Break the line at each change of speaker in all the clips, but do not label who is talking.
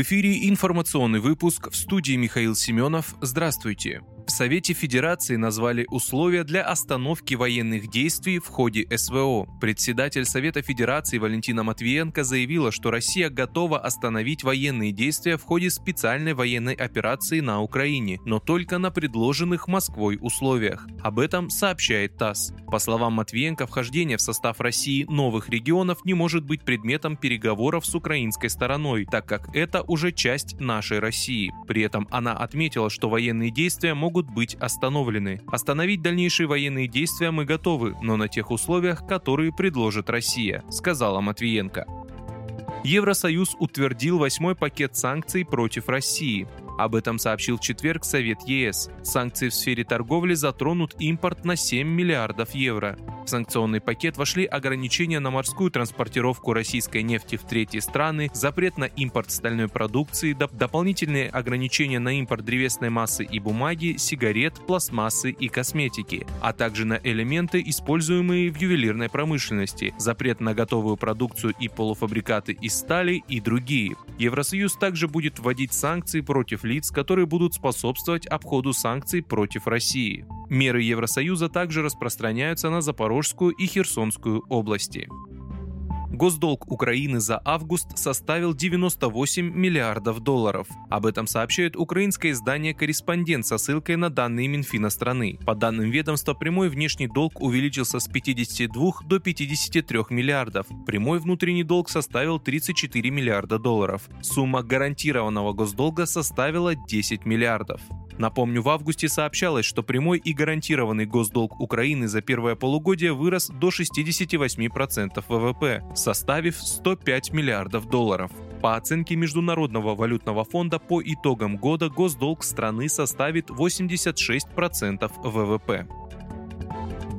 В эфире информационный выпуск в студии Михаил Семенов. Здравствуйте. В Совете Федерации назвали условия для остановки военных действий в ходе СВО. Председатель Совета Федерации Валентина Матвиенко заявила, что Россия готова остановить военные действия в ходе специальной военной операции на Украине, но только на предложенных Москвой условиях. Об этом сообщает ТАСС. По словам Матвиенко, вхождение в состав России новых регионов не может быть предметом переговоров с украинской стороной, так как это уже часть нашей России. При этом она отметила, что военные действия могут быть остановлены. Остановить дальнейшие военные действия мы готовы, но на тех условиях, которые предложит Россия, сказала Матвиенко. Евросоюз утвердил восьмой пакет санкций против России. Об этом сообщил в четверг Совет ЕС. Санкции в сфере торговли затронут импорт на 7 миллиардов евро. В санкционный пакет вошли ограничения на морскую транспортировку российской нефти в третьи страны, запрет на импорт стальной продукции, доп- дополнительные ограничения на импорт древесной массы и бумаги, сигарет, пластмассы и косметики, а также на элементы, используемые в ювелирной промышленности, запрет на готовую продукцию и полуфабрикаты из стали и другие. Евросоюз также будет вводить санкции против лиц, которые будут способствовать обходу санкций против России. Меры Евросоюза также распространяются на Запорожскую и Херсонскую области. Госдолг Украины за август составил 98 миллиардов долларов. Об этом сообщает украинское издание «Корреспондент» со ссылкой на данные Минфина страны. По данным ведомства, прямой внешний долг увеличился с 52 до 53 миллиардов. Прямой внутренний долг составил 34 миллиарда долларов. Сумма гарантированного госдолга составила 10 миллиардов. Напомню, в августе сообщалось, что прямой и гарантированный госдолг Украины за первое полугодие вырос до 68% ВВП, составив 105 миллиардов долларов. По оценке Международного валютного фонда по итогам года госдолг страны составит 86% ВВП.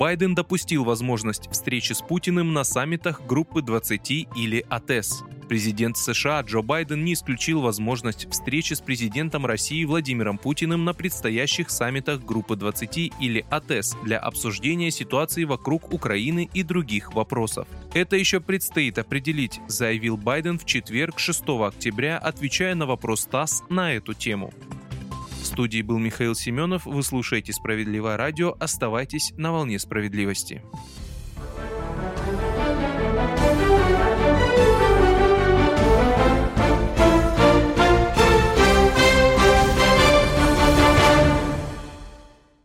Байден допустил возможность встречи с Путиным на саммитах группы 20 или АТЭС. Президент США Джо Байден не исключил возможность встречи с президентом России Владимиром Путиным на предстоящих саммитах Группы 20 или АТЭС для обсуждения ситуации вокруг Украины и других вопросов. Это еще предстоит определить, заявил Байден в четверг 6 октября, отвечая на вопрос ТАСС на эту тему. Студии был Михаил Семенов. Вы слушаете «Справедливое радио». Оставайтесь на волне справедливости.